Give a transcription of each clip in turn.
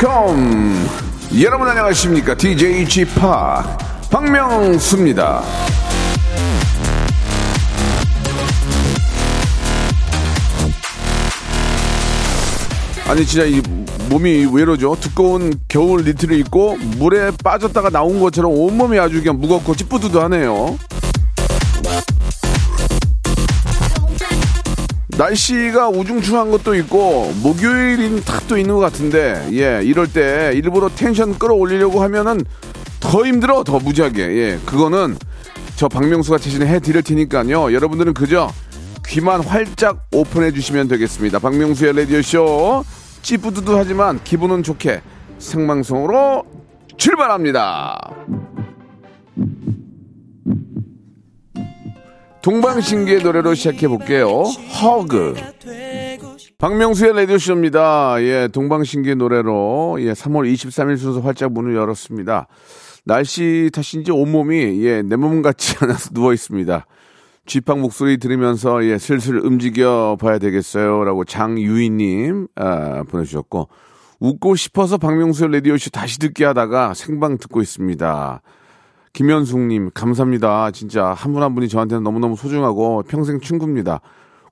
Welcome. 여러분 안녕하십니까? DJ g p 박명수입니다. 아니 진짜 이 몸이 왜 이러죠? 두꺼운 겨울 니트를 입고 물에 빠졌다가 나온 것처럼 온몸이 아주 그냥 무겁고 찌뿌두두하네요. 날씨가 우중충한 것도 있고 목요일인 탓도 있는 것 같은데 예 이럴 때 일부러 텐션 끌어올리려고 하면은 더 힘들어 더 무지하게 예 그거는 저 박명수가 대신에 해드릴 테니까요 여러분들은 그저 귀만 활짝 오픈해 주시면 되겠습니다 박명수의 라디오 쇼 찌뿌두두하지만 기분은 좋게 생방송으로 출발합니다 동방신기의 노래로 시작해 볼게요. 허그. 박명수의 라디오쇼입니다. 예, 동방신기의 노래로 예, 3월 23일 순서 활짝 문을 열었습니다. 날씨 탓인지 온몸이 예, 내 몸 같지 않아서 누워 있습니다. 쥐팡 목소리 들으면서 예, 슬슬 움직여 봐야 되겠어요. 라고 장유희님 아, 보내주셨고 웃고 싶어서 박명수의 라디오쇼 다시 듣게 하다가 생방 듣고 있습니다. 김현숙님, 감사합니다. 진짜 한분한 분이 저한테는 너무너무 소중하고 평생 친구입니다.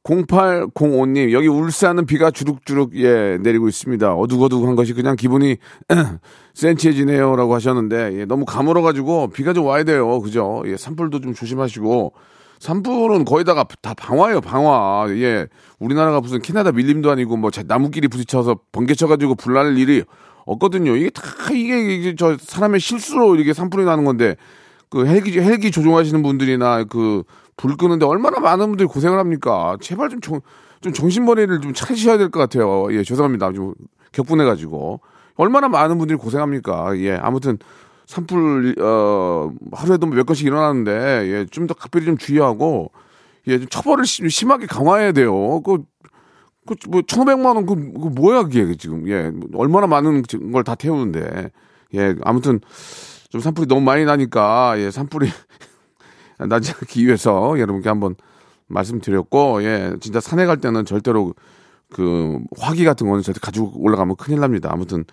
0805님, 여기 울산은 비가 주룩주룩, 예, 내리고 있습니다. 어둑어둑한 것이 그냥 기분이 센치해지네요. 라고 하셨는데, 예, 너무 가물어가지고 비가 좀 와야 돼요. 그죠? 예, 산불도 좀 조심하시고, 산불은 거의 다가 다 방화예요, 방화. 예. 우리나라가 무슨 캐나다 밀림도 아니고 뭐 나무끼리 부딪혀서 번개 쳐가지고 불날 일이 없거든요. 이게 다 이게, 이게 저 사람의 실수로 이렇게 산불이 나는 건데 그 헬기 헬기 조종하시는 분들이나 그 불 끄는데 얼마나 많은 분들이 고생을 합니까? 제발 좀 정, 좀 정신머리를 좀 차리셔야 될 것 같아요. 예, 죄송합니다. 좀 격분해가지고 얼마나 많은 분들이 고생합니까? 예, 아무튼 산불 어 하루에도 몇 건씩 일어나는데 예, 좀 더 각별히 좀 주의하고 예, 좀 처벌을 심, 심하게 강화해야 돼요. 그 그뭐 천오백만 원, 그, 그 뭐야 그게 지금 예 얼마나 많은 걸 다 태우는데 예 아무튼 좀 산불이 너무 많이 나니까 예 산불이 나지 않기 위해서 여러분께 한번 말씀드렸고 예 진짜 산에 갈 때는 절대로 그 화기 같은 거는 절대 가지고 올라가면 큰일 납니다. 아무튼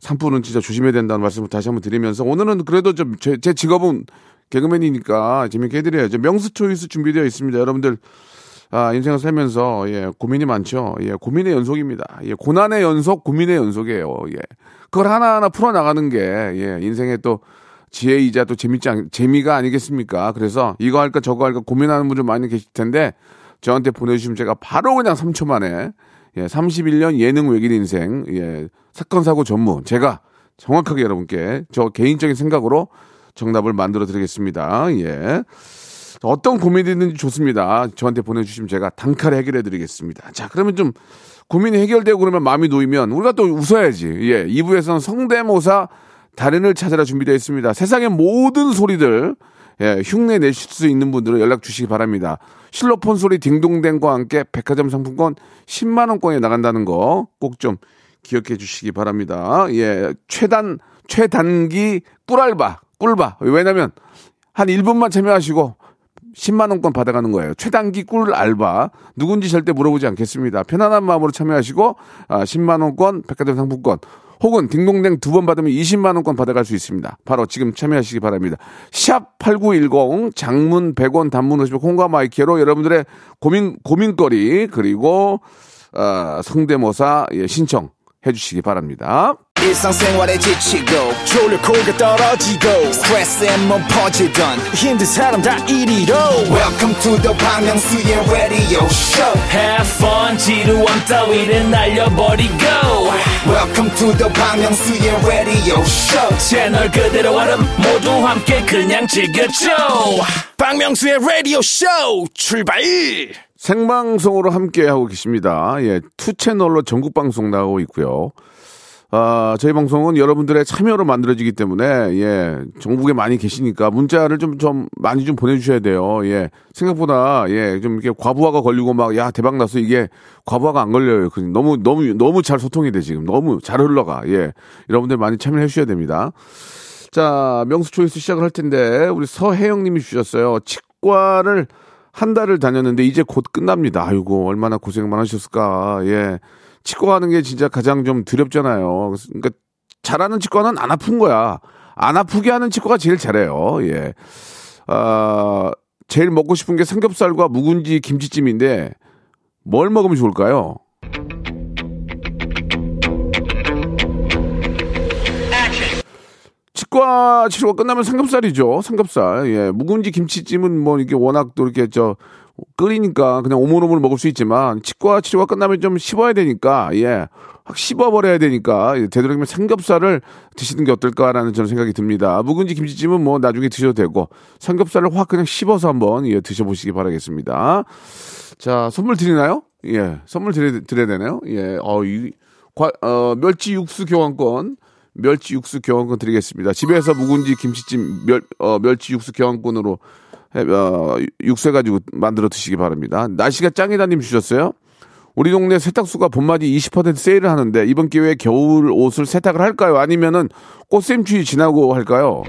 산불은 진짜 조심해야 된다는 말씀을 다시 한번 드리면서 오늘은 그래도 좀제 제 직업은 개그맨이니까 재밌게 해드려야죠. 명수 초이스 준비되어 있습니다. 여러분들 아, 인생을 살면서, 예, 고민이 많죠. 예, 고민의 연속입니다. 예, 고난의 연속, 고민의 연속이에요. 예. 그걸 하나하나 풀어 나가는 게, 예, 인생의 또 지혜이자 또 재밌지, 않, 재미가 아니겠습니까? 그래서 이거 할까 저거 할까 고민하는 분들 많이 계실 텐데, 저한테 보내주시면 제가 바로 그냥 3초 만에, 예, 31년 예능 외길 인생, 예, 사건, 사고 전문, 제가 정확하게 여러분께 저 개인적인 생각으로 정답을 만들어 드리겠습니다. 예. 어떤 고민이든지 좋습니다. 저한테 보내주시면 제가 단칼에 해결해 드리겠습니다. 자, 그러면 좀 고민이 해결되고 그러면 마음이 놓이면 우리가 또 웃어야지. 예, 2부에서는 성대모사 달인을 찾아라 준비되어 있습니다. 세상의 모든 소리들, 예, 흉내 내실 수 있는 분들은 연락 주시기 바랍니다. 실로폰 소리 딩동댕과 함께 백화점 상품권 10만 원권에 나간다는 거 꼭 좀 기억해 주시기 바랍니다. 예, 최단, 최단기 꿀알바, 꿀바. 왜냐면 한 1분만 참여하시고 10만 원권 받아가는 거예요. 최단기 꿀 알바. 누군지 절대 물어보지 않겠습니다. 편안한 마음으로 참여하시고, 아, 10만 원권, 백화점 상품권, 혹은 딩동댕 두 번 받으면 20만 원권 받아갈 수 있습니다. 바로 지금 참여하시기 바랍니다. 샵 8910, 장문 100원, 단문 50원, 콩과 my K로 여러분들의 고민, 고민거리, 그리고, 어, 성대모사, 예, 신청 해 주시기 바랍니다. 일상생활에 지치고, 졸려 코가 떨어지고, 스트레스에 몸 퍼지던, 힘든 사람 다 이리로. welcome to the Park Myung-soo's radio show Have fun 지루함 따위를 날려버리고 welcome to the Park Myung-soo's radio show 채널 그대로 얼음 모두 함께 그냥 즐겨줘 박명수의 라디오 쇼 출발! 생방송으로 함께 하고 계십니다. 예, two 채널로 전국 방송 나가고 있고요. 아, 저희 방송은 여러분들의 참여로 만들어지기 때문에, 예, 전국에 많이 계시니까 문자를 좀, 좀 많이 좀 보내주셔야 돼요. 예. 생각보다, 예, 좀 이렇게 과부하가 걸리고 막, 야, 대박 났어. 이게 과부하가 안 걸려요. 그 너무, 너무, 너무 잘 소통이 돼, 지금. 너무 잘 흘러가. 예. 여러분들 많이 참여해 주셔야 됩니다. 자, 명수 초이스 시작을 할 텐데, 우리 서혜영 님이 주셨어요. 치과를 한 달을 다녔는데, 이제 곧 끝납니다. 아이고, 얼마나 고생 많으셨을까. 예. 치과 가는 게 진짜 가장 좀 두렵잖아요. 그러니까 잘하는 치과는 안 아픈 거야. 안 아프게 하는 치과가 제일 잘해요. 예. 아, 제일 먹고 싶은 게 삼겹살과 묵은지 김치찜인데 뭘 먹으면 좋을까요? 치과 치료가 끝나면 삼겹살이죠. 삼겹살. 예. 묵은지 김치찜은 뭐 이게 워낙 또 이렇게 저 끓이니까 그냥 오물오물 먹을 수 있지만 치과 치료가 끝나면 좀 씹어야 되니까 예. 확 씹어버려야 되니까 예, 되도록이면 삼겹살을 드시는 게 어떨까라는 저는 생각이 듭니다. 묵은지 김치찜은 뭐 나중에 드셔도 되고 삼겹살을 확 그냥 씹어서 한번 예, 드셔보시기 바라겠습니다. 자 선물 드리나요? 예, 선물 드려, 드려야 되나요? 예, 어, 멸치 육수 교환권 멸치 육수 교환권 드리겠습니다. 집에서 묵은지 김치찜 멸, 어, 멸치 육수 교환권으로 해, 어, 육수 가지고 만들어 드시기 바랍니다. 날씨가 짱이다님 주셨어요. 우리 동네 세탁소가 봄맞이 20% 세일을 하는데 이번 기회에 겨울 옷을 세탁을 할까요? 아니면은 꽃샘추위 지나고 할까요?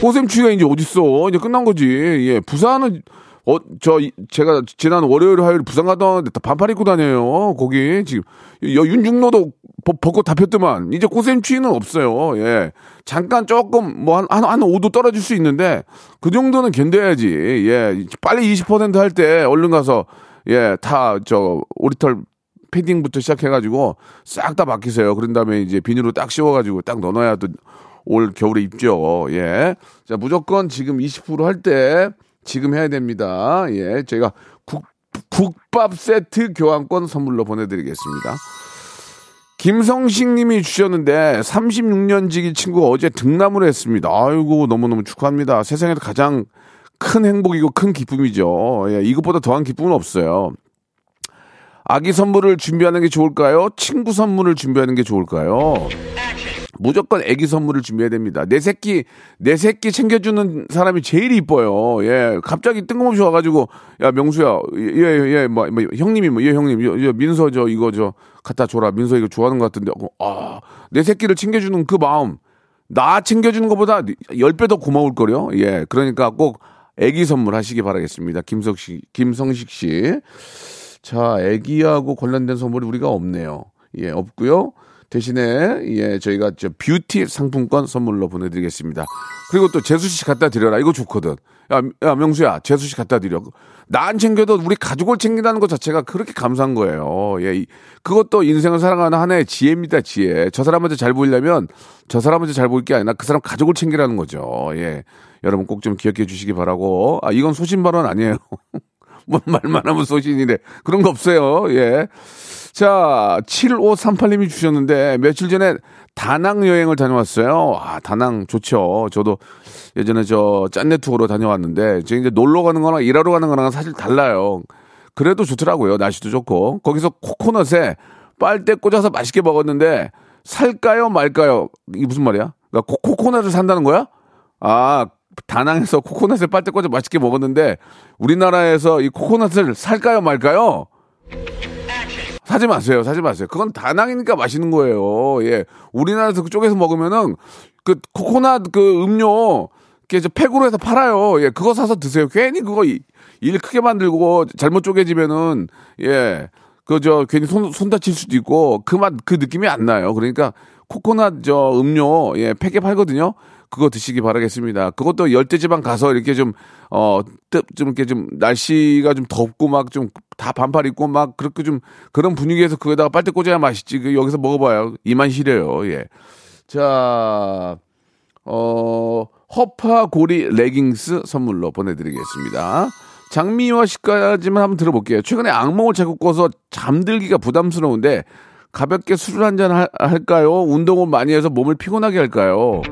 꽃샘추위가 이제 어딨어? 이제 끝난 거지. 예, 부산은 어, 저, 제가 지난 월요일, 화요일 부산 갔다 왔는데 다 반팔 입고 다녀요. 거기 지금 여 윤중로도 벚꽃 다 폈더만 이제 꽃샘추위는 없어요. 예, 잠깐 조금 뭐 한 한 한 5도 떨어질 수 있는데 그 정도는 견뎌야지. 예, 빨리 20%할 때 얼른 가서 예, 다 저 오리털 패딩부터 시작해가지고 싹 다 맡기세요. 그런 다음에 이제 비닐로 딱 씌워가지고 딱 넣어놔야 또 올 겨울에 입죠. 예. 자, 무조건 지금 20%할 때 지금 해야 됩니다. 예. 제가 국, 국밥 세트 교환권 선물로 보내드리겠습니다. 김성식 님이 주셨는데 36년 지기 친구가 어제 등남을 했습니다. 아이고 너무너무 축하합니다. 세상에서 가장 큰 행복이고 큰 기쁨이죠. 예, 이것보다 더한 기쁨은 없어요. 아기 선물을 준비하는 게 좋을까요? 친구 선물을 준비하는 게 좋을까요? 무조건 애기 선물을 준비해야 됩니다. 내 새끼, 내 새끼 챙겨주는 사람이 제일 이뻐요. 예, 갑자기 뜬금없이 와가지고, 야, 명수야, 예, 예, 뭐, 뭐 형님이 뭐, 예, 형님, 예, 예, 민서 저, 이거 저, 갖다 줘라. 민서 이거 좋아하는 것 같은데, 어, 아, 내 새끼를 챙겨주는 그 마음, 나 챙겨주는 것보다 10배 더 고마울 거요. 예, 그러니까 꼭 애기 선물 하시기 바라겠습니다. 김성식, 김성식 씨. 자, 애기하고 관련된 선물이 우리가 없네요. 예, 없고요. 대신에 예 저희가 저 뷰티 상품권 선물로 보내드리겠습니다. 그리고 또 재수 씨 갖다 드려라 이거 좋거든. 야, 야 명수야 재수 씨 갖다 드려. 나 안 챙겨도 우리 가족을 챙긴다는 것 자체가 그렇게 감사한 거예요. 예, 이, 그것도 인생을 살아가는 하나의 지혜입니다 지혜. 저 사람한테 잘 보이려면 저 사람한테 잘 보일 게 아니라 그 사람 가족을 챙기라는 거죠. 예, 여러분 꼭 좀 기억해 주시기 바라고. 아 이건 소신 발언 아니에요. 뭔 말만 하면 소신이래. 그런 거 없어요. 예. 자, 7538님이 주셨는데, 며칠 전에 다낭 여행을 다녀왔어요. 아, 다낭 좋죠. 저도 예전에 저 짠내 투어로 다녀왔는데, 지금 이제 놀러 가는 거나 일하러 가는 거랑 사실 달라요. 그래도 좋더라고요. 날씨도 좋고. 거기서 코코넛에 빨대 꽂아서 맛있게 먹었는데, 살까요, 말까요? 이게 무슨 말이야? 그러니까 코, 코넛을 산다는 거야? 아, 다낭에서 코코넛을 빨대 꽂아 맛있게 먹었는데, 우리나라에서 이 코코넛을 살까요, 말까요? 사지 마세요. 사지 마세요. 그건 다낭이니까 맛있는 거예요. 예. 우리나라에서 그쪽에서 먹으면은 그 코코넛 그 음료 이렇게 팩으로 해서 팔아요. 예. 그거 사서 드세요. 괜히 그거 일 크게 만들고 잘못 쪼개지면은 예. 그 저 괜히 손, 손 다칠 수도 있고 그 맛 그 느낌이 안 나요. 그러니까 코코넛 저 음료 예, 팩에 팔거든요. 그거 드시기 바라겠습니다. 그것도 열대지방 가서 이렇게 좀, 어, 좀 이렇게 좀 날씨가 좀 덥고 막 좀 다 반팔 입고 막 그렇게 좀 그런 분위기에서 그거에다가 빨대 꽂아야 맛있지. 그 여기서 먹어봐요. 이만 시려요. 예. 자, 어, 허파 고리 레깅스 선물로 보내드리겠습니다. 장미화 씨까지만 한번 들어볼게요. 최근에 악몽을 자꾸 꿔서 잠들기가 부담스러운데 가볍게 술을 한잔 할까요? 운동을 많이 해서 몸을 피곤하게 할까요?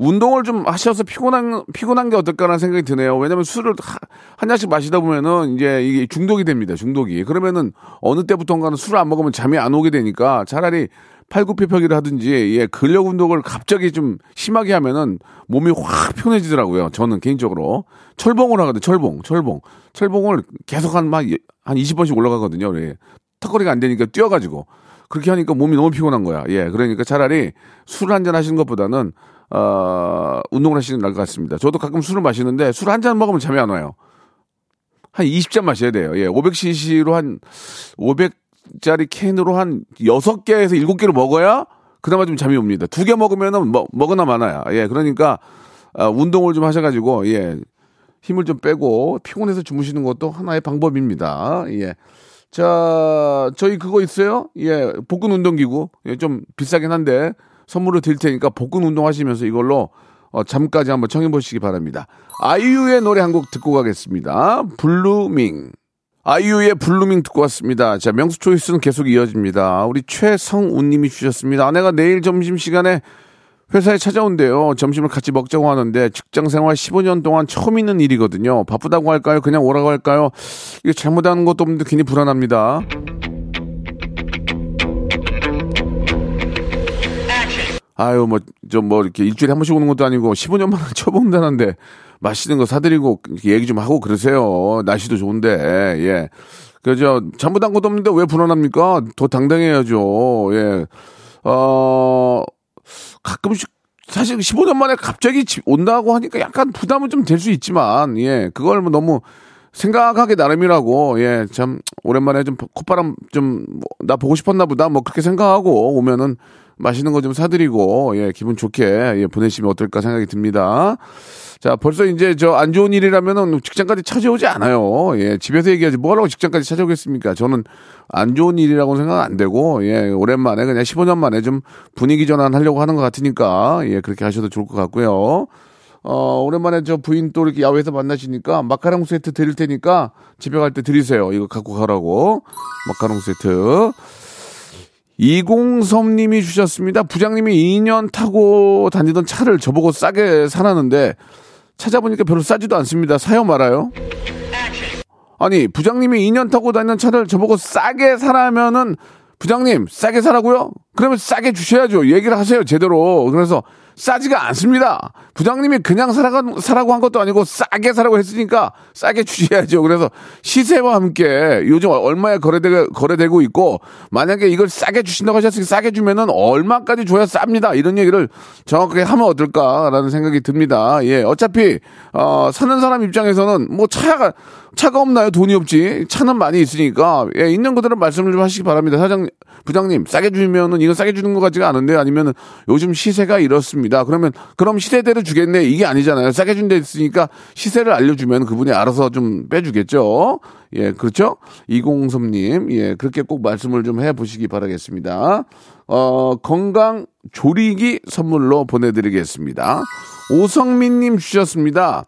운동을 좀 하셔서 피곤한 피곤한 게 어떨까라는 생각이 드네요. 왜냐면 술을 하- 한 잔씩 마시다 보면은 이제 이게 중독이 됩니다. 중독이. 그러면은 어느 때부턴가는 술을 안 먹으면 잠이 안 오게 되니까 차라리 팔굽혀펴기를 하든지 예, 근력 운동을 갑자기 좀 심하게 하면은 몸이 확 편해지더라고요. 저는 개인적으로 철봉을 하거든요. 철봉, 철봉, 철봉을 계속 한한 20번씩 올라가거든요. 예. 턱걸이가 안 되니까 뛰어가지고 그렇게 하니까 몸이 너무 피곤한 거야. 예, 그러니까 차라리 술 한 잔 하시는 것보다는 어, 운동을 하시는 것 같습니다. 저도 가끔 술을 마시는데 술 한 잔 먹으면 잠이 안 와요. 한 20잔 마셔야 돼요. 예, 500cc로 한 500짜리 캔으로 한 6개에서 7개를 먹어야 그나마 좀 잠이 옵니다. 두 개 먹으면은 먹, 먹으나 마나야. 예, 그러니까 아, 운동을 좀 하셔가지고 예, 힘을 좀 빼고 피곤해서 주무시는 것도 하나의 방법입니다. 예. 자, 저희 그거 있어요? 예, 복근 운동기구. 예, 좀 비싸긴 한데 선물로 드릴 테니까 복근 운동 하시면서 이걸로 어, 잠까지 한번 청해 보시기 바랍니다. 아이유의 노래 한 곡 듣고 가겠습니다. Blueming. 아이유의 Blueming 듣고 왔습니다. 자, 명수 choice는 계속 이어집니다. 우리 최성우님이 주셨습니다. 아내가 내일 점심시간에 회사에 찾아온대요. 점심을 같이 먹자고 하는데 직장 생활 15년 동안 처음 있는 일이거든요. 바쁘다고 할까요? 그냥 오라고 할까요? 이게 잘못하는 것도 없는데 괜히 불안합니다. 아유, 뭐, 좀 뭐, 이렇게 일주일에 한 번씩 오는 것도 아니고 15년 만에 처음 온다는데 맛있는 거 사드리고 얘기 좀 하고 그러세요. 날씨도 좋은데, 예. 그저 잘못한 것도 없는데 왜 불안합니까? 더 당당해야죠. 예. 어, 가끔씩 사실 15년 만에 갑자기 집 온다고 하니까 약간 부담은 좀 될 수 있지만 예 그걸 뭐 너무 생각하기 나름이라고 예 참 오랜만에 좀 콧바람 좀 나 보고 싶었나 보다 뭐 그렇게 생각하고 오면은 맛있는 거 좀 사드리고 예 기분 좋게 예 보내시면 어떨까 생각이 듭니다. 자 벌써 이제 저 안 좋은 일이라면은 직장까지 찾아오지 않아요. 예 집에서 얘기하지 뭐하라고 직장까지 찾아오겠습니까? 저는 안 좋은 일이라고 생각 안 되고 예 오랜만에 그냥 15년 만에 좀 분위기 전환하려고 하는 것 같으니까 예 그렇게 하셔도 좋을 것 같고요. 어, 오랜만에 저 부인 또 이렇게 야외에서 만나시니까 마카롱 세트 드릴 테니까 집에 갈 때 드리세요. 이거 갖고 가라고. 마카롱 세트. 이공섭님이 주셨습니다. 부장님이 2년 타고 다니던 차를 저보고 싸게 사라는데 찾아보니까 별로 싸지도 않습니다. 사요 말아요? 아니, 부장님이 2년 타고 다니는 차를 저보고 싸게 사라면은 부장님, 싸게 사라고요? 그러면 싸게 주셔야죠. 얘기를 하세요, 제대로. 그래서 싸지가 않습니다. 부장님이 그냥 사라가, 사라고 한 것도 아니고 싸게 사라고 했으니까 싸게 주셔야죠. 그래서 시세와 함께 요즘 얼마에 거래되, 거래되고 있고 만약에 이걸 싸게 주신다고 하셨으니 싸게 주면은 얼마까지 줘야 쌉니다. 이런 얘기를 정확하게 하면 어떨까라는 생각이 듭니다. 예, 어차피, 어, 사는 사람 입장에서는 뭐 차가, 차가 없나요? 돈이 없지. 차는 많이 있으니까. 예, 있는 그대로 말씀을 좀 하시기 바랍니다. 사장, 부장님, 싸게 주면은 이건 싸게 주는 것 같지가 않은데 아니면은 요즘 시세가 이렇습니다. 그러면 그럼 시세대로 주겠네. 이게 아니잖아요. 싸게 준 데 있으니까 시세를 알려주면 그분이 알아서 좀 빼주겠죠. 예, 그렇죠? 이공섭님, 예, 그렇게 꼭 말씀을 좀 해보시기 바라겠습니다. 어, 건강 조리기 선물로 보내드리겠습니다. 오성민님 주셨습니다.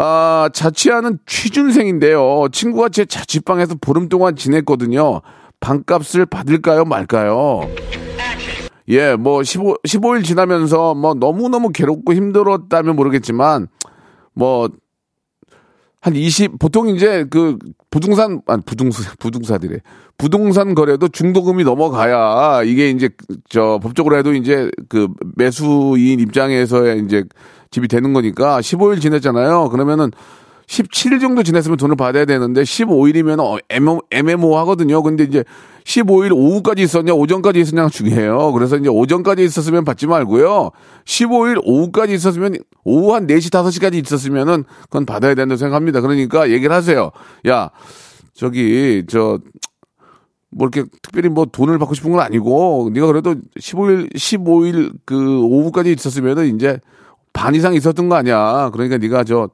아, 자취하는 취준생인데요. 친구가 제 자취방에서 보름 동안 지냈거든요. 방값을 받을까요, 말까요? 예, 뭐, 15, 15일 지나면서 뭐 너무너무 괴롭고 힘들었다면 모르겠지만, 뭐, 한 20, 보통 이제 그 부동산, 아니, 부동산, 부동산이래. 부동산 거래도 중도금이 넘어가야 이게 이제 저 법적으로 해도 이제 그 매수인 입장에서의 이제 집이 되는 거니까 15일 지냈잖아요. 그러면은 17일 정도 지냈으면 돈을 받아야 되는데 15일이면 어, 애매, 애매모호하거든요. 근데 이제 15일 오후까지 있었냐 오전까지 있었냐가 중요해요. 그래서 이제 오전까지 있었으면 받지 말고요. 15일 오후까지 있었으면 오후 한 4시 5시까지 있었으면은 그건 받아야 된다고 생각합니다. 그러니까 얘기를 하세요. 야, 저기 저뭐 이렇게 특별히 뭐 돈을 받고 싶은 건 아니고 네가 그래도 15일 15일 그 오후까지 있었으면은 이제 반 이상 있었던 거 아니야. 그러니까 네가 저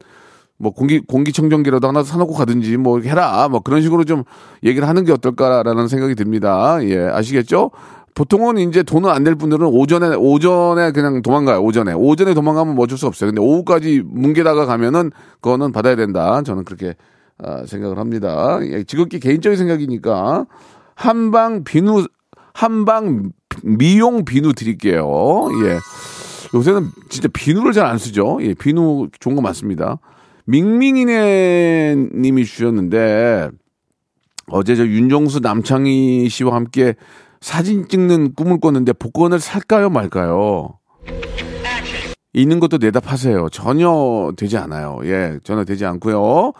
뭐 공기 공기청정기라도 하나 사놓고 가든지 뭐 해라 뭐 그런 식으로 좀 얘기를 하는 게 어떨까라는 생각이 듭니다. 예 아시겠죠? 보통은 이제 돈은 안 될 분들은 오전에 오전에 그냥 도망가요. 오전에 오전에 도망가면 뭐 어쩔 수 없어요. 근데 오후까지 뭉개다가 가면은 그거는 받아야 된다. 저는 그렇게 아, 생각을 합니다. 예, 지극히 개인적인 생각이니까 한방 비누 한방 미용 비누 드릴게요. 예. 요새는 진짜 비누를 잘 안 쓰죠. 예, 비누 좋은 거 많습니다. 밍밍이네 님이 주셨는데 어제 저 윤정수 남창희 씨와 함께 사진 찍는 꿈을 꿨는데 복권을 살까요 말까요? 있는 것도 파세요. 전혀 되지 않아요. 예, 전혀 되지 않고요.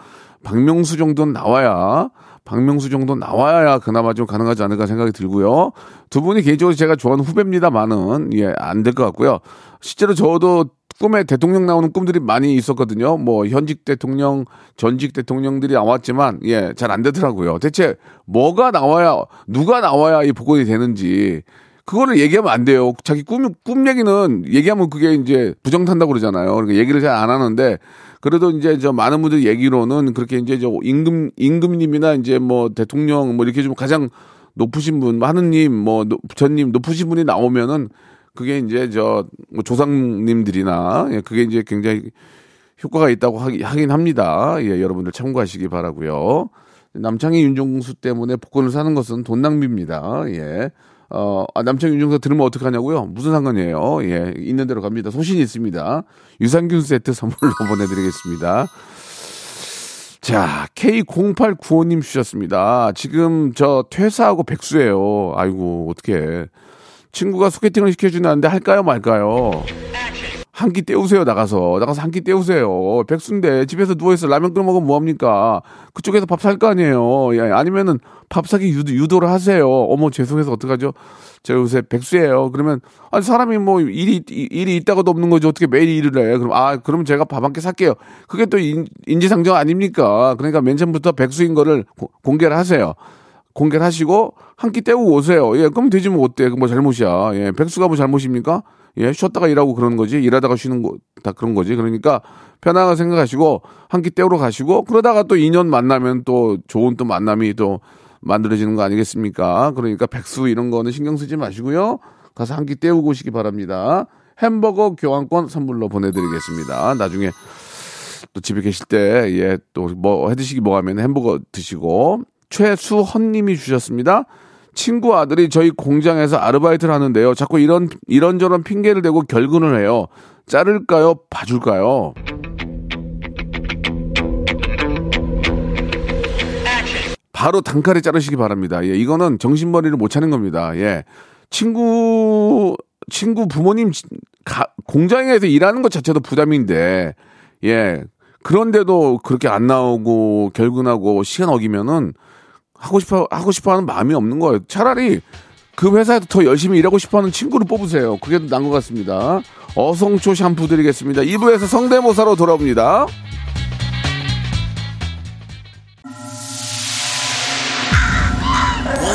박명수 정도는 나와야 박명수 정도 나와야 그나마 좀 가능하지 않을까 생각이 들고요. 두 분이 개인적으로 제가 좋아하는 후배입니다만은 예, 안 될 것 같고요. 실제로 저도 꿈에 대통령 나오는 꿈들이 많이 있었거든요. 뭐 현직 대통령, 전직 대통령들이 나왔지만 예, 잘 안 되더라고요. 대체 뭐가 나와야 누가 나와야 이 복권이 되는지 그거를 얘기하면 안 돼요. 자기 꿈, 꿈 얘기는 얘기하면 그게 이제 부정탄다고 그러잖아요. 그러니까 얘기를 잘 안 하는데 그래도 이제 저 많은 분들 얘기로는 그렇게 이제 저 임금, 임금님이나 이제 뭐 대통령 뭐 이렇게 좀 가장 높으신 분, 하느님, 뭐 부처님 높으신 분이 나오면은 그게 이제 저 뭐 조상님들이나 예, 그게 이제 굉장히 효과가 있다고 하기, 하긴 합니다. 예, 여러분들 참고하시기 바라고요. 남창희 윤종수 때문에 복권을 사는 것은 돈 낭비입니다. 예. 어, 아, 남창 윤종서 들으면 어떡하냐고요? 무슨 상관이에요? 예, 있는 대로 갑니다. 소신이 있습니다. 유산균 세트 선물로 보내드리겠습니다. 자, K0895님 주셨습니다. 지금 저 퇴사하고 백수예요. 아이고, 어떻게 친구가 소개팅을 시켜주는데 할까요, 말까요? 한 끼 때우세요, 나가서. 나가서 한 끼 때우세요. 백수인데 집에서 누워있어 라면 끓여 먹으면 뭐합니까? 그쪽에서 밥 살 거 아니에요. 예, 아니면은 밥 사기 유도, 유도를 하세요. 어머, 죄송해서 어떡하죠? 제가 요새 백수예요. 그러면, 아니, 사람이 뭐 일이, 일이 있다가도 없는 거죠. 어떻게 매일 일을 해. 그럼, 아, 그럼 제가 밥 한 끼 살게요. 그게 또 인, 인지상정 아닙니까? 그러니까 맨 처음부터 백수인 거를 고, 공개를 하세요. 공개를 하시고 한 끼 때우고 오세요. 예, 그럼 되지 뭐 어때? 뭐 잘못이야. 예, 백수가 뭐 잘못입니까? 예, 쉬었다가 일하고 그러는 거지. 일하다가 쉬는 거, 다 그런 거지. 그러니까 편하게 생각하시고 한 끼 때우러 가시고 그러다가 또 2년 만나면 또 좋은 또 만남이 또 만들어지는 거 아니겠습니까? 그러니까 백수 이런 거는 신경 쓰지 마시고요. 가서 한 끼 때우고 오시기 바랍니다. 햄버거 교환권 선물로 보내드리겠습니다. 나중에 또 집에 계실 때, 예, 또 뭐 해드시기 뭐 하면 햄버거 드시고. 최수헌님이 주셨습니다. 친구 아들이 저희 공장에서 아르바이트를 하는데요. 자꾸 이런, 이런저런 핑계를 대고 결근을 해요. 자를까요? 봐줄까요? 바로 단칼에 자르시기 바랍니다. 예, 이거는 정신머리를 못 차는 겁니다. 예. 친구, 친구 부모님 가, 공장에서 일하는 것 자체도 부담인데, 예. 그런데도 그렇게 안 나오고 결근하고 시간 어기면은 하고 싶어, 하고 싶어 하는 마음이 없는 거예요. 차라리 그 회사에서 더 열심히 일하고 싶어 하는 친구를 뽑으세요. 그게 나은 것 같습니다. 어성초 샴푸 드리겠습니다. 2부에서 성대모사로 돌아옵니다.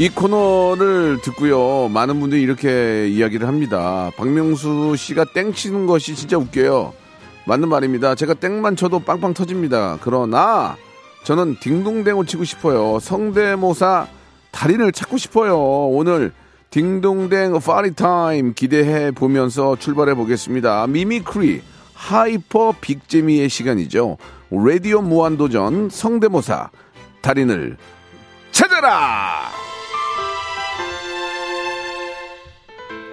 이 코너를 듣고요. 많은 분들이 이렇게 이야기를 합니다. 박명수 씨가 땡 치는 것이 진짜 웃겨요. 맞는 말입니다. 제가 땡만 쳐도 빵빵 터집니다. 그러나 저는 딩동댕을 치고 싶어요. 성대모사 달인을 찾고 싶어요. 오늘 딩동댕 party time 기대해 보면서 출발해 보겠습니다. mimicry hyper big재미의 시간이죠. 라디오 무한도전 성대모사 달인을 찾아라!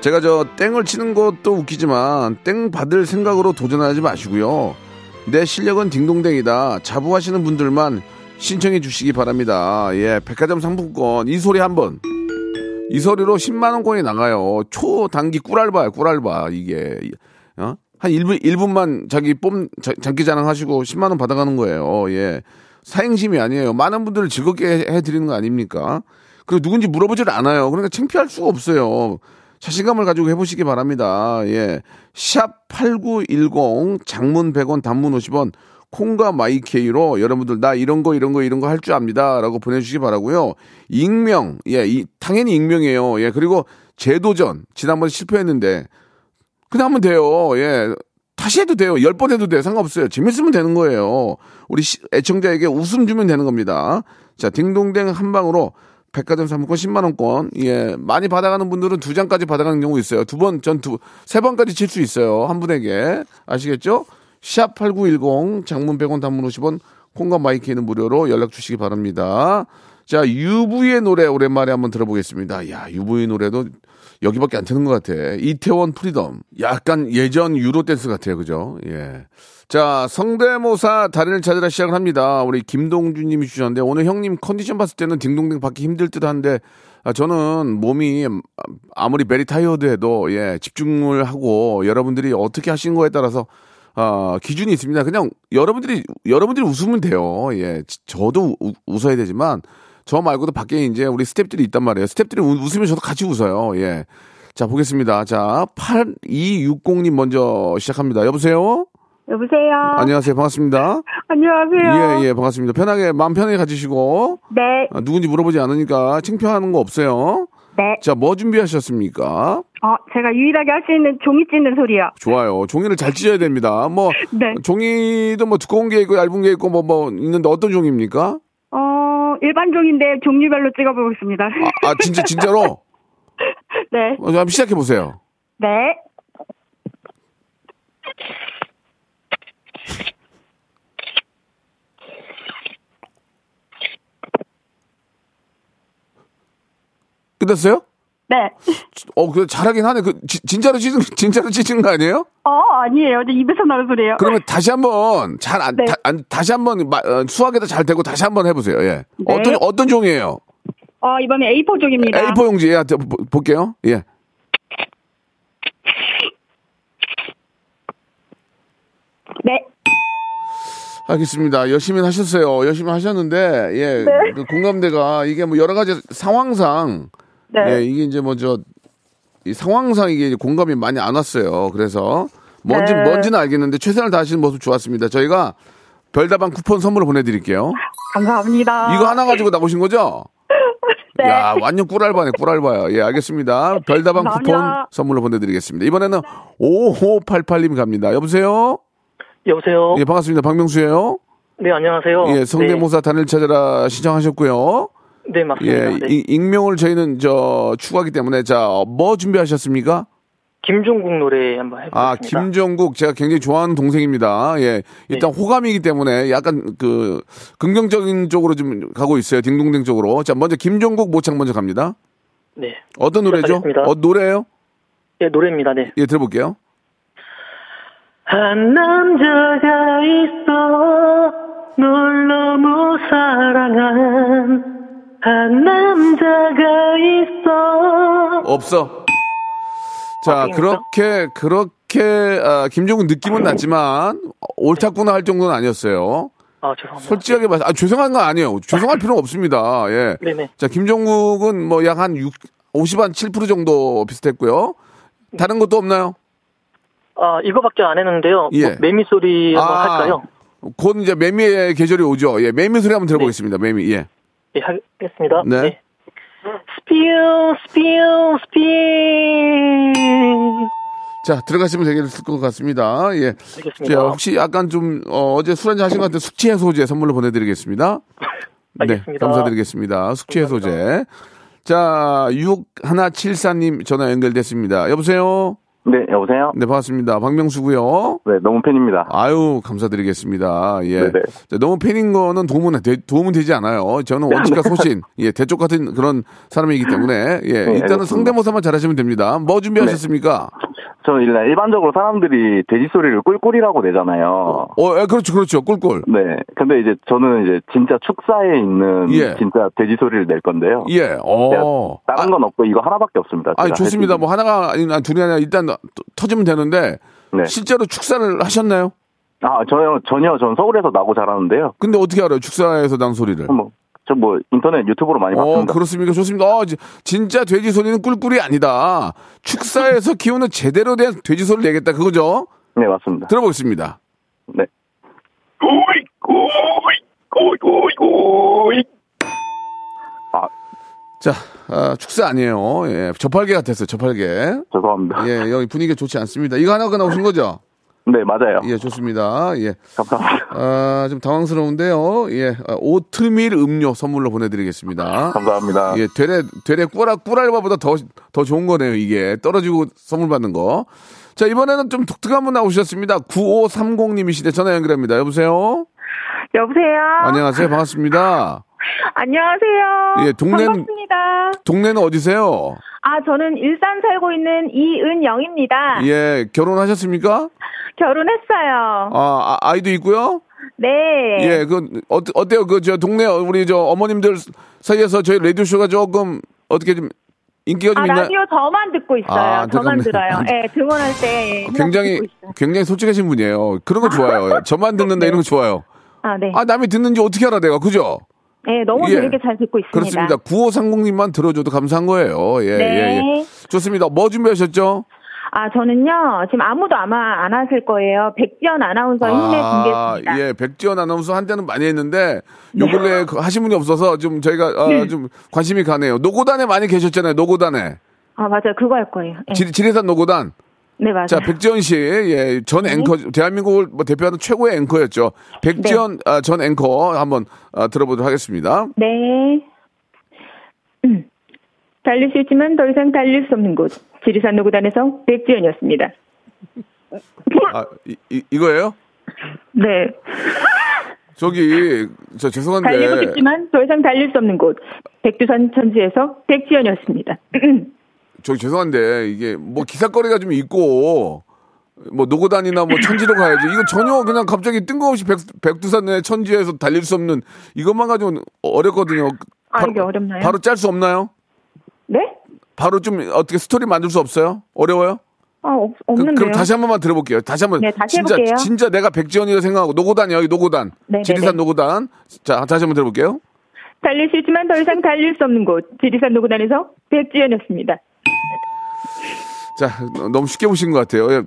제가 저 땡을 치는 것도 웃기지만 땡 받을 생각으로 도전하지 마시고요. 내 실력은 딩동댕이다. 자부하시는 분들만 신청해 주시기 바랍니다. 예, 백화점 상품권 이 소리 한번. 이 소리로 10만 원권이 나가요. 초단기 꿀알바야, 꿀알바. 이게 어? 한 1분 1분만 자기 뽐 자, 장기 자랑 하시고 10만 원 받아가는 거예요. 예. 사행심이 아니에요. 많은 분들을 즐겁게 해 드리는 거 아닙니까? 그리고 누군지 물어보질 않아요. 그러니까 창피할 수가 없어요. 자신감을 가지고 해보시기 바랍니다. 예. 샵 8910 장문 100원 단문 50원 콩과 마이케이로 여러분들 나 이런 거 이런 거 이런 거 할 줄 압니다라고 보내주시기 바라고요. 익명 예 이, 당연히 익명이에요. 예 그리고 재도전 지난번에 실패했는데 그냥 하면 돼요. 예 다시 해도 돼요. 열 번 해도 돼요. 상관없어요. 재밌으면 되는 거예요. 우리 시- 애청자에게 웃음 주면 되는 겁니다. 자 딩동댕 한 방으로 백화점 상품권 10만 원권 예 많이 받아가는 분들은 두 장까지 받아가는 경우 있어요. 두 번 전 두 세 번까지 칠 수 있어요. 한 분에게 아시겠죠? 샵 8910 장문 100원 단문 50원 콩과 my K는 무료로 연락 주시기 바랍니다. 자 UV의 노래 오랜만에 한번 들어보겠습니다. 야 UV 노래도 여기밖에 안 트는 것 같아. 이태원 Freedom. 약간 예전 Euro dance 같아요. 그죠? 예. 자, 성대모사 달인을 찾으라 시작을 합니다. 우리 김동준 님이 주셨는데, 오늘 형님 컨디션 봤을 때는 딩동댕 받기 힘들 듯 한데, 아, 저는 몸이 아무리 very tired 해도, 예, 집중을 하고, 여러분들이 어떻게 하신 거에 따라서, 아, 기준이 있습니다. 그냥 여러분들이, 여러분들이 웃으면 돼요. 예, 지- 저도 우- 웃어야 되지만, 저 말고도 밖에 이제 우리 스탭들이 있단 말이에요. 스탭들이 우- 웃으면 저도 같이 웃어요. 예. 자, 보겠습니다. 자, 8260님 먼저 시작합니다. 여보세요? 여보세요. 안녕하세요. 반갑습니다. 안녕하세요. 예, 예, 반갑습니다. 편하게, 마음 편하게 가지시고, 네, 아, 누군지 물어보지 않으니까 창피하는 거 없어요. 네. 자, 뭐 준비하셨습니까? 어, 제가 유일하게 할 수 있는 종이 찢는 소리요. 좋아요. 종이를 잘 찢어야 됩니다. 뭐, 네. 종이도 뭐 두꺼운 게 있고 얇은 게 있고 뭐, 뭐, 있는데 어떤 종입니까? 어, 일반 종인데 종류별로 찍어보겠습니다. 아, 아, 진짜, 진짜로? 네, 어, 한번 시작해 보세요. 네. 끝났어요? 네. 어, 그 잘하긴 하네. 그 지- 진짜로 찢은 진짜로 찢은 거 아니에요? 어, 아니에요. 저 입에서 나는 소리예요. 그러면 다시 한번 잘 안, 네. 다, 안- 다시 한번 마- 어, 수학에다 잘 되고 다시 한번 해보세요. 예. 네. 어떤 어떤 종이에요? 어, 이번에 A4 종입니다. A4 용지 예, 볼게요. 예. 네. 알겠습니다. 열심히 하셨어요. 열심히 하셨는데 예, 네. 그 공감대가 이게 뭐 여러 가지 상황상 네. 예, 이게 이제 뭐 저 상황상 이게 공감이 많이 안 왔어요. 그래서 뭔지 네. 뭔지는 알겠는데 최선을 다하시는 모습 좋았습니다. 저희가 별다방 쿠폰 선물을 보내드릴게요. 감사합니다. 이거 하나 가지고 나오신 거죠? 네. 야, 완전 꿀알바네, 꿀알바야. 예, 알겠습니다. 별다방 쿠폰 감사합니다. 선물로 보내드리겠습니다. 이번에는 5588님 갑니다. 여보세요? 여보세요. 예, 반갑습니다. 박명수예요 네, 안녕하세요. 예, 성대모사 단을 찾아라 신청하셨고요. 네, 네 맞습니다. 예, 네. 이- 익명을 저희는 저 추구하기 때문에 자, 뭐 준비하셨습니까? 김종국 노래 한번 해보겠습니다. 아, 김정국 제가 굉장히 좋아하는 동생입니다. 예. 일단 네. 호감이기 때문에 약간 그 긍정적인 쪽으로 좀 가고 있어요. 딩동댕 쪽으로. 자, 먼저 김정국 모창 먼저 갑니다. 네. 어떤 노래죠? 시작하겠습니다. 어, 노래예요? 예, 노래입니다. 네. 예, 들어볼게요. 한 남자가 있어 널 너무 사랑한 한 남자가 있어 없어. 자, 아, 그렇게 그렇게 아, 김정국 느낌은 났지만 옳다구나 할 정도는 아니었어요. 아 죄송합니다. 솔직하게 말해 아, 죄송한 건 아니에요. 죄송할 필요는 없습니다. 예. 네네. 자, 김정국은 뭐 약 한 6, 50, 한 7% 정도 비슷했고요. 다른 것도 없나요? 아 이거밖에 안 했는데요. 예. 뭐 매미 소리 한번 할까요? 곧 이제 매미의 계절이 오죠. 예, 매미 소리 한번 들어보겠습니다. 매미, 예. 예, 하겠습니다. 네. 스피어 스피어 스피어 자, 들어가시면 되겠을 것 같습니다. 예. 알겠습니다. 자, 혹시 약간 좀, 어, 제 술 한잔 하신 것 같은데 숙취 해소제 선물로 보내드리겠습니다. 네, 알겠습니다. 감사드리겠습니다. 숙취 해소제. 자, 6174님 전화 연결됐습니다. 여보세요? 네, 여보세요? 네, 반갑습니다. 박명수고요 네, 너무 팬입니다. 아유, 감사드리겠습니다. 예. 네네. 자, 너무 팬인 거는 도움은, 되, 도움은 되지 않아요. 저는 원칙과 소신, 예, 대쪽 같은 그런 사람이기 때문에, 예, 일단은 알겠습니다. 성대모사만 잘하시면 됩니다. 뭐 준비하셨습니까? 저는 일단 일반적으로 사람들이 돼지 소리를 꿀꿀이라고 내잖아요. 어, 예, 그렇죠, 그렇죠. 꿀꿀. 네. 근데 이제 저는 이제 진짜 축사에 있는 예. 진짜 돼지 소리를 낼 건데요. 예, 어. 다른 건 없고 이거 하나밖에 없습니다. 제가 좋습니다. 뭐 하나가, 아니나 둘이 아니라 일단 터- 터지면 되는데, 네. 실제로 축사를 하셨나요? 아, 전혀, 전혀 전 서울에서 나고 자라는데요. 근데 어떻게 알아요? 축사에서 난 소리를. 뭐, 저 뭐 인터넷 유튜브로 많이 어, 봤습니다. 그렇습니까? 좋습니다. 어, 지- 진짜 돼지 소리는 꿀꿀이 아니다. 축사에서 키우는 제대로 된 돼지 소리를 내겠다. 그거죠? 네, 맞습니다. 들어보겠습니다. 네. 자, 아, 축세 아니에요. 예, 저팔계 같았어요, 저팔계. 죄송합니다. 예, 여기 분위기가 좋지 않습니다. 이거 하나가 나오신 거죠? 네, 맞아요. 예, 좋습니다. 예. 감사합니다. 아, 좀 당황스러운데요. 예, 아, 오트밀 음료 선물로 보내드리겠습니다. 감사합니다. 예, 되레, 되레 꿀알, 꿀알바보다 더, 더 좋은 거네요, 이게. 떨어지고 선물 받는 거. 자, 이번에는 좀 독특한 분 나오셨습니다. 9530님이시대 전화 연결합니다. 여보세요? 여보세요? 안녕하세요. 반갑습니다. 안녕하세요. 예, 동네는- 반갑습니다. 동네는 어디세요? 아, 저는 일산 살고 있는 이은영입니다. 예, 결혼하셨습니까? 결혼했어요. 아, 아, 이도 있고요? 네. 예, 그, 어, 어때요? 그, 저, 동네, 우리 저 어머님들 사이에서 저희 라디오 쇼가 조금 어떻게 좀 인기가 좀 아, 있나? 라디오 저만 듣고 있어요. 아, 저만. 들어요. 예, 등원할 때. 예, 굉장히. 굉장히 솔직하신 분이에요. 그런 거 좋아요. 저만 듣는다 이런 거 좋아요. 아, 네. 아, 남이 듣는지 어떻게 알아, 내가. 그죠? 예, 너무 예. 재밌게 잘 듣고 있습니다. 그렇습니다. 9530님만 들어줘도 감사한 거예요. 예, 네. 예, 예. 좋습니다. 뭐 준비하셨죠? 아, 저는요, 지금 아무도 아마 안 하실 거예요. 백지연 아나운서 힘내 준비했습니다. 예, 백지연 아나운서 한때는 많이 했는데 요 근래 그 하신 분이 없어서 좀 저희가 어, 네. 좀 관심이 가네요. 노고단에 많이 계셨잖아요. 노고단에. 아, 맞아요. 그거 할 거예요. 예. 지, 지리산 노고단. 네, 맞아요. 자, 백지연 씨, 예, 전 앵커, 대한민국을 뭐 대표하는 최고의 앵커였죠. 백지연 아, 전 앵커 한번 아, 들어보도록 하겠습니다. 네. 음. 달릴 수 있지만 더 이상 달릴 수 없는 곳. 지리산 노구단에서 백지연이었습니다. 아, 이, 이, 이거예요? 네. 저기, 저 죄송한데. 달리고 싶지만 더 이상 달릴 수 없는 곳. 백두산 천지에서 백지연이었습니다. 저 죄송한데 이게 뭐 기사거리가 좀 있고 뭐 노고단이나 뭐 천지로 가야지 이거 전혀 그냥 갑자기 뜬금없이 백, 백두산의 천지에서 달릴 수 없는 이것만 가지고 어렵거든요. 아, 이게 어렵나요? 바로 짤 수 없나요? 네? 바로 좀 어떻게 스토리 만들 수 없어요? 어려워요? 아, 없, 그, 없는데요. 그 럼 다시 한 번만 들어볼게요. 다시 한번 네, 다시 진짜 해볼게요. 진짜 내가 백지연이라 생각하고 노고단 여기 노고단 네, 네, 지리산 네. 노고단 자 다시 한번 들어볼게요. 달릴 수 있지만 더 이상 달릴 수 없는 곳. 지리산 노구단에서 백지연이었습니다. 자 너무 쉽게 보신 것 같아요. 예,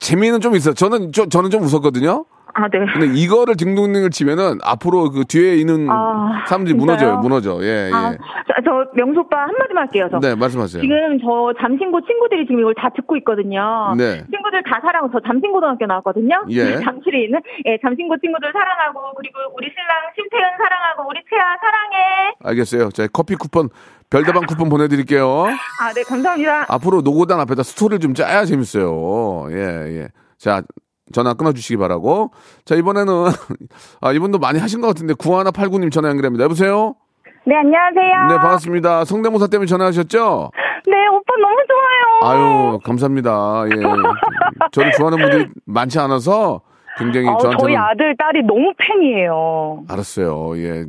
재미는 좀 있어요. 저는 저, 저는 좀 웃었거든요. 아, 네. 근데 이거를 딩동댕을 치면은 앞으로 그 뒤에 있는 아, 사람들이 진짜요? 무너져요, 무너져. 예, 예. 아, 저, 저 명수 오빠 한마디만 할게요. 저. 네, 말씀하세요. 지금 저 잠신고 친구들이 지금 이걸 다 듣고 있거든요. 네. 친구들 다 사랑하고 저 잠신고등학교 나왔거든요. 예. 잠실에 있는 예, 잠신고 친구들 사랑하고 그리고 우리 신랑 심태현 사랑하고 우리 채아 사랑해. 알겠어요. 자, 커피 쿠폰, 별다방 쿠폰 보내드릴게요. 아, 네, 감사합니다. 앞으로 노고단 앞에다 스토리를 좀 짜야 재밌어요. 예, 예. 자, 전화 끊어주시기 바라고. 자, 이번에는, 아, 이분도 많이 하신 것 같은데, 9189님 전화 연결합니다. 여보세요? 네, 안녕하세요. 네, 반갑습니다. 성대모사 때문에 전화하셨죠? 네, 오빠 너무 좋아요. 아유, 감사합니다. 예. 저를 좋아하는 분들이 많지 않아서 굉장히 어, 저한테는. 저희 아들, 딸이 너무 팬이에요. 알았어요. 예.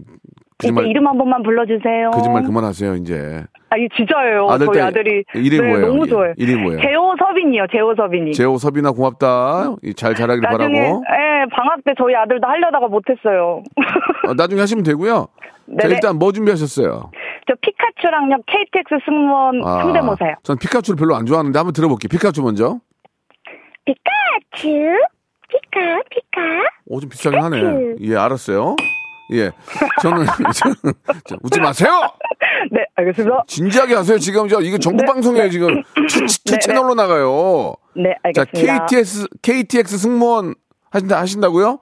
거짓말, 이름 한 번만 불러주세요. 거짓말 그만하세요, 이제. 아, 이 진짜예요. 아들, 저희 딸, 아들이. 이름이 네, 뭐예요? 너무 좋아요. 이름이 뭐예요? 재호섭인이요, 재호섭인이. 재호, 섭이나 고맙다. 이잘 자라길 나중에, 바라고. 예, 방학 때 저희 아들도 하려다가 못했어요. 어, 나중에 하시면 되고요. 자, 네네. 일단 뭐 준비하셨어요? 저 피카츄랑요, KTX 승무원 아, 성대모사요. 전 피카츄를 별로 안 좋아하는데 한번 들어볼게요. 피카츄 먼저. 피카츄, 피카, 피카. 오, 좀 비슷하긴 하네. 피카츄. 예, 알았어요. 예. 저는, 저는 자, 웃지 마세요! 네, 알겠습니다. 진지하게 하세요. 지금 저, 이거 전국 네, 방송이에요, 네. 지금. two, two 네, 네. 채널로 나가요. 네, 자, 알겠습니다. KTX, KTX 승무원 하신다, 하신다고요?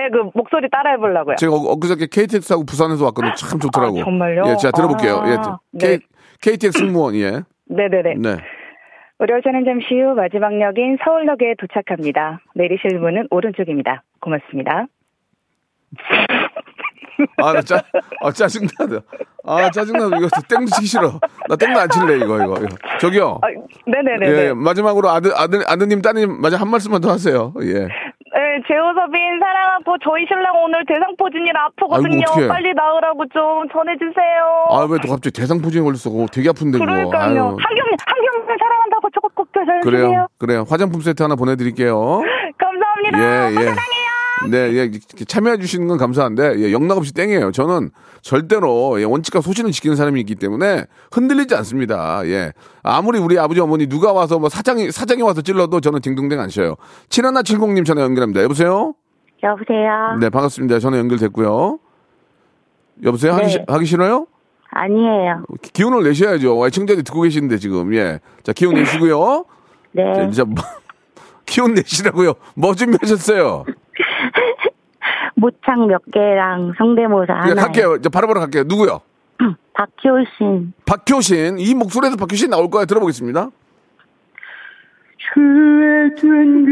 예, 그 목소리 따라해 보려고요. 제가 어- 엊그저께 KTX하고 부산에서 왔거든요. 참 좋더라고. 아, 정말요? 예, 자, 들어볼게요. 아, 예. 네. K, KTX 승무원, 예. 네 네 네. 네. 우리 열차는 잠시 후 마지막 역인 서울역에 도착합니다. 내리실 문은 오른쪽입니다. 고맙습니다. 아, 나 짜, 아, 짜증나다. 아, 짜증나다. 이거 땡도 치기 싫어. 나 땡도 안 칠래, 이거, 이거. 이거. 저기요. 아, 네네네. 예, 마지막으로 아들, 아들, 아드님, 따님, 마저 한 말씀만 더 하세요. 예. 네, 재호섭인 사랑하고 저희 신랑 오늘 대상포진이라 아프거든요. 아이고. 빨리 나으라고 좀 전해주세요. 아, 왜 또 갑자기 대상포진에 걸렸어? 그거 되게 아픈데, 그거. 그러니까요. 한경, 한경을 사랑한다고 저거 꼭 전해주세요. 그래요. 그래요. 화장품 세트 하나 보내드릴게요. 감사합니다. 예, 예. 사랑해요. 네, 예, 참여해 주시는 건 감사한데, 예, 영락 없이 땡이에요. 저는 절대로, 예, 원칙과 소신을 지키는 사람이 있기 때문에 흔들리지 않습니다. 예. 아무리 우리 아버지 어머니 누가 와서 뭐 사장이, 사장이 와서 찔러도 저는 딩동댕 안 쉬어요. 7170님 전화 연결합니다. 여보세요? 여보세요? 네, 반갑습니다. 전화 연결됐고요. 여보세요? 하기, 네. 시- 하기 싫어요? 아니에요. 기- 기운을 내셔야죠. 와, 청자들이 듣고 계시는데 지금. 예. 자, 기운 내시고요. 네. 자, 이제 뭐- 기운 내시라고요. 뭐 준비하셨어요? 모창 몇 개랑 성대모사 예, 하나. 갈게요. 이제 바로바로 갈게요. 누구요? 박효신. 박효신. 이 목소리에서 박효신 나올 거야. 들어보겠습니다. 추했던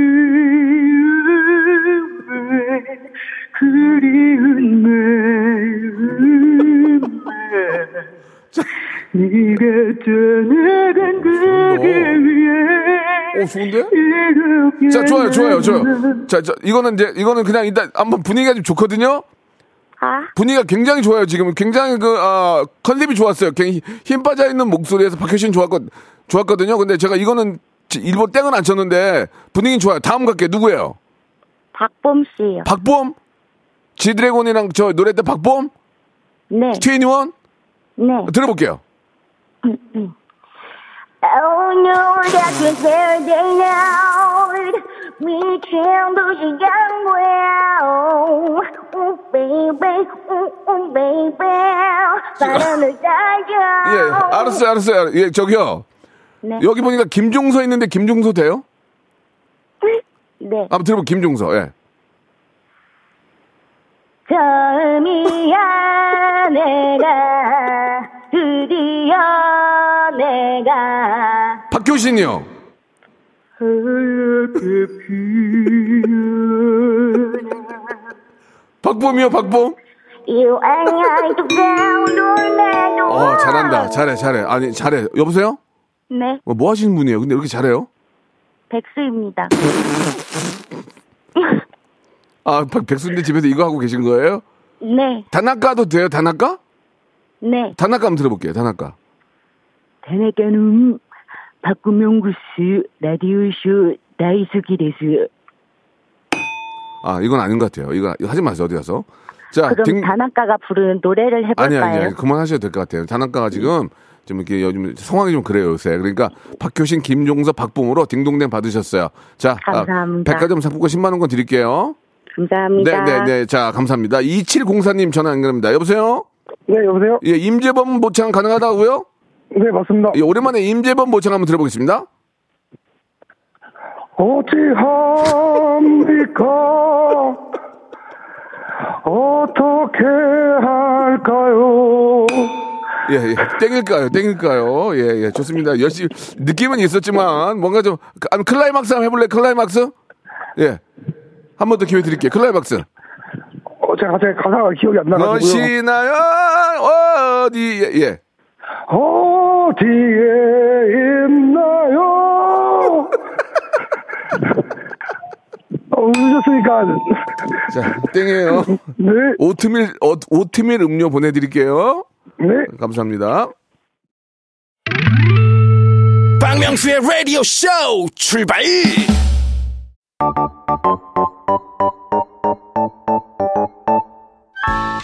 그음에 그리운 마 음에 네가 떠나간 그게 위해 오, 좋은데? 자, 좋아요, 좋아요, 좋아요. 자, 자, 이거는 이제, 이거는 그냥 일단 한번 분위기가 좀 좋거든요? 아? 분위기가 굉장히 좋아요, 지금. 굉장히 그, 아, 컨셉이 좋았어요. 굉장히 힘 빠져 있는 목소리에서 박효신 좋았거, 좋았거든요. 근데 제가 이거는 지- 일본 땡은 안 쳤는데 분위기 좋아요. 다음 갈게요. 누구예요? 박범 씨요. 박봄? 지드래곤이랑 저 노래 때 박봄? 네. 트웬티원? 네. 들어볼게요. Oh no, that was their day now. 미친 듯이 양보해. Oh baby, oh, oh baby. 바람을 따져. 예, 알았어요, 알았어요. 예, 저기요. 네. 여기 보니까 김종서 있는데 김종서 돼요? 네. 한번 들어보 김종서, 예. 처음이야 내가 박효신이요. 박범이요, 박범. 어, 잘한다. 잘해, 잘해. 아니, 잘해. 여보세요? 네. 어, 뭐 하시는 분이에요? 근데 왜 이렇게 잘해요? 백수입니다. 아, 박, 백수인데 집에서 이거 하고 계신 거예요? 네. 단아까도 돼요, 단아까? 네. 단아까 한번 들어볼게요, 단아까. 단아까는 박구명구 씨 라디오쇼 다이스키 데스. 아, 이건 아닌 것 같아요. 이거, 이거 하지 마세요, 어디 가서. 자, 그럼 딩- 단학가가 부르는 노래를 해볼까요? 아니, 아니, 아니, 그만하셔도 될 것 같아요. 단학가가 지금 좀 이렇게 요즘 상황이 좀 그래요, 요새. 그러니까 박효신, 김종서, 박봉으로 딩동댕 받으셨어요. 자, 아, 감사합니다. 백화점 상품권 10만 원권 드릴게요. 감사합니다. 네, 네, 네. 자, 감사합니다. 2704님 전화 연결합니다. 여보세요? 네, 여보세요? 예, 임재범 모창 가능하다고요? 네, 맞습니다. 예, 오랜만에 임재범 모창 한번 들어보겠습니다. 어찌합니까? 어떻게 할까요? 예, 예. 땡일까요? 땡일까요? 예, 예. 좋습니다. 열심히, 느낌은 있었지만, 뭔가 좀, 아, 클라이막스 한번 해볼래? 클라이막스? 예. 한 번 더 기회 드릴게요. 클라이막스. 어, 제가, 제가 가사가 기억이 안 나가지고요. 멋이나요? 어디, 예, 예. 어디에 있나요? 어, 웃으셨으니까. 자, 땡이에요. 네. 오트밀, 어, 오트밀 음료 보내드릴게요. 네. 감사합니다. 박명수의 라디오 쇼 출발!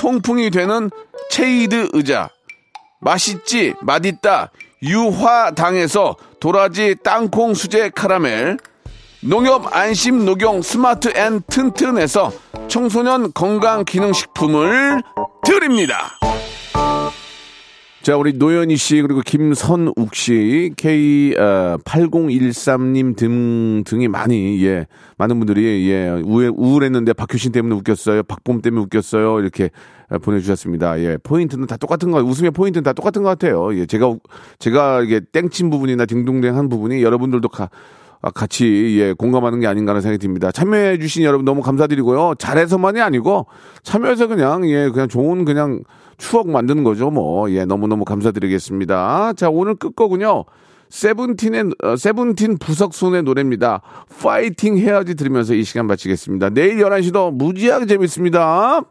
통풍이 되는 체이드 의자. 맛있지 맛있다. 유화당에서 도라지 땅콩 수제 카라멜. 농협 안심 녹용 스마트 앤 튼튼에서 청소년 건강 기능식품을 드립니다. 자, 우리 노현희 씨, 그리고 김선욱 씨, K8013님 등, 등이 많이, 예, 많은 분들이, 예, 우울, 우울했는데 박효신 때문에 웃겼어요. 박봄 때문에 웃겼어요. 이렇게 보내주셨습니다. 예, 포인트는 다 똑같은 거, 웃음의 포인트는 다 똑같은 것 같아요. 예, 제가, 제가 이게 땡친 부분이나 딩동댕 한 부분이 여러분들도 가, 아, 같이 예, 공감하는 게 아닌가 하는 생각이 듭니다. 참여해 주신 여러분 너무 감사드리고요. 잘해서만이 아니고 참여해서 그냥 예, 그냥 좋은 그냥 추억 만드는 거죠. 뭐 예, 너무너무 감사드리겠습니다. 자, 오늘 끝거군요. 세븐틴의 어, 세븐틴 부석순의 노래입니다. 파이팅 해야지 들으면서 이 시간 마치겠습니다. 내일 11시도 무지하게 재밌습니다.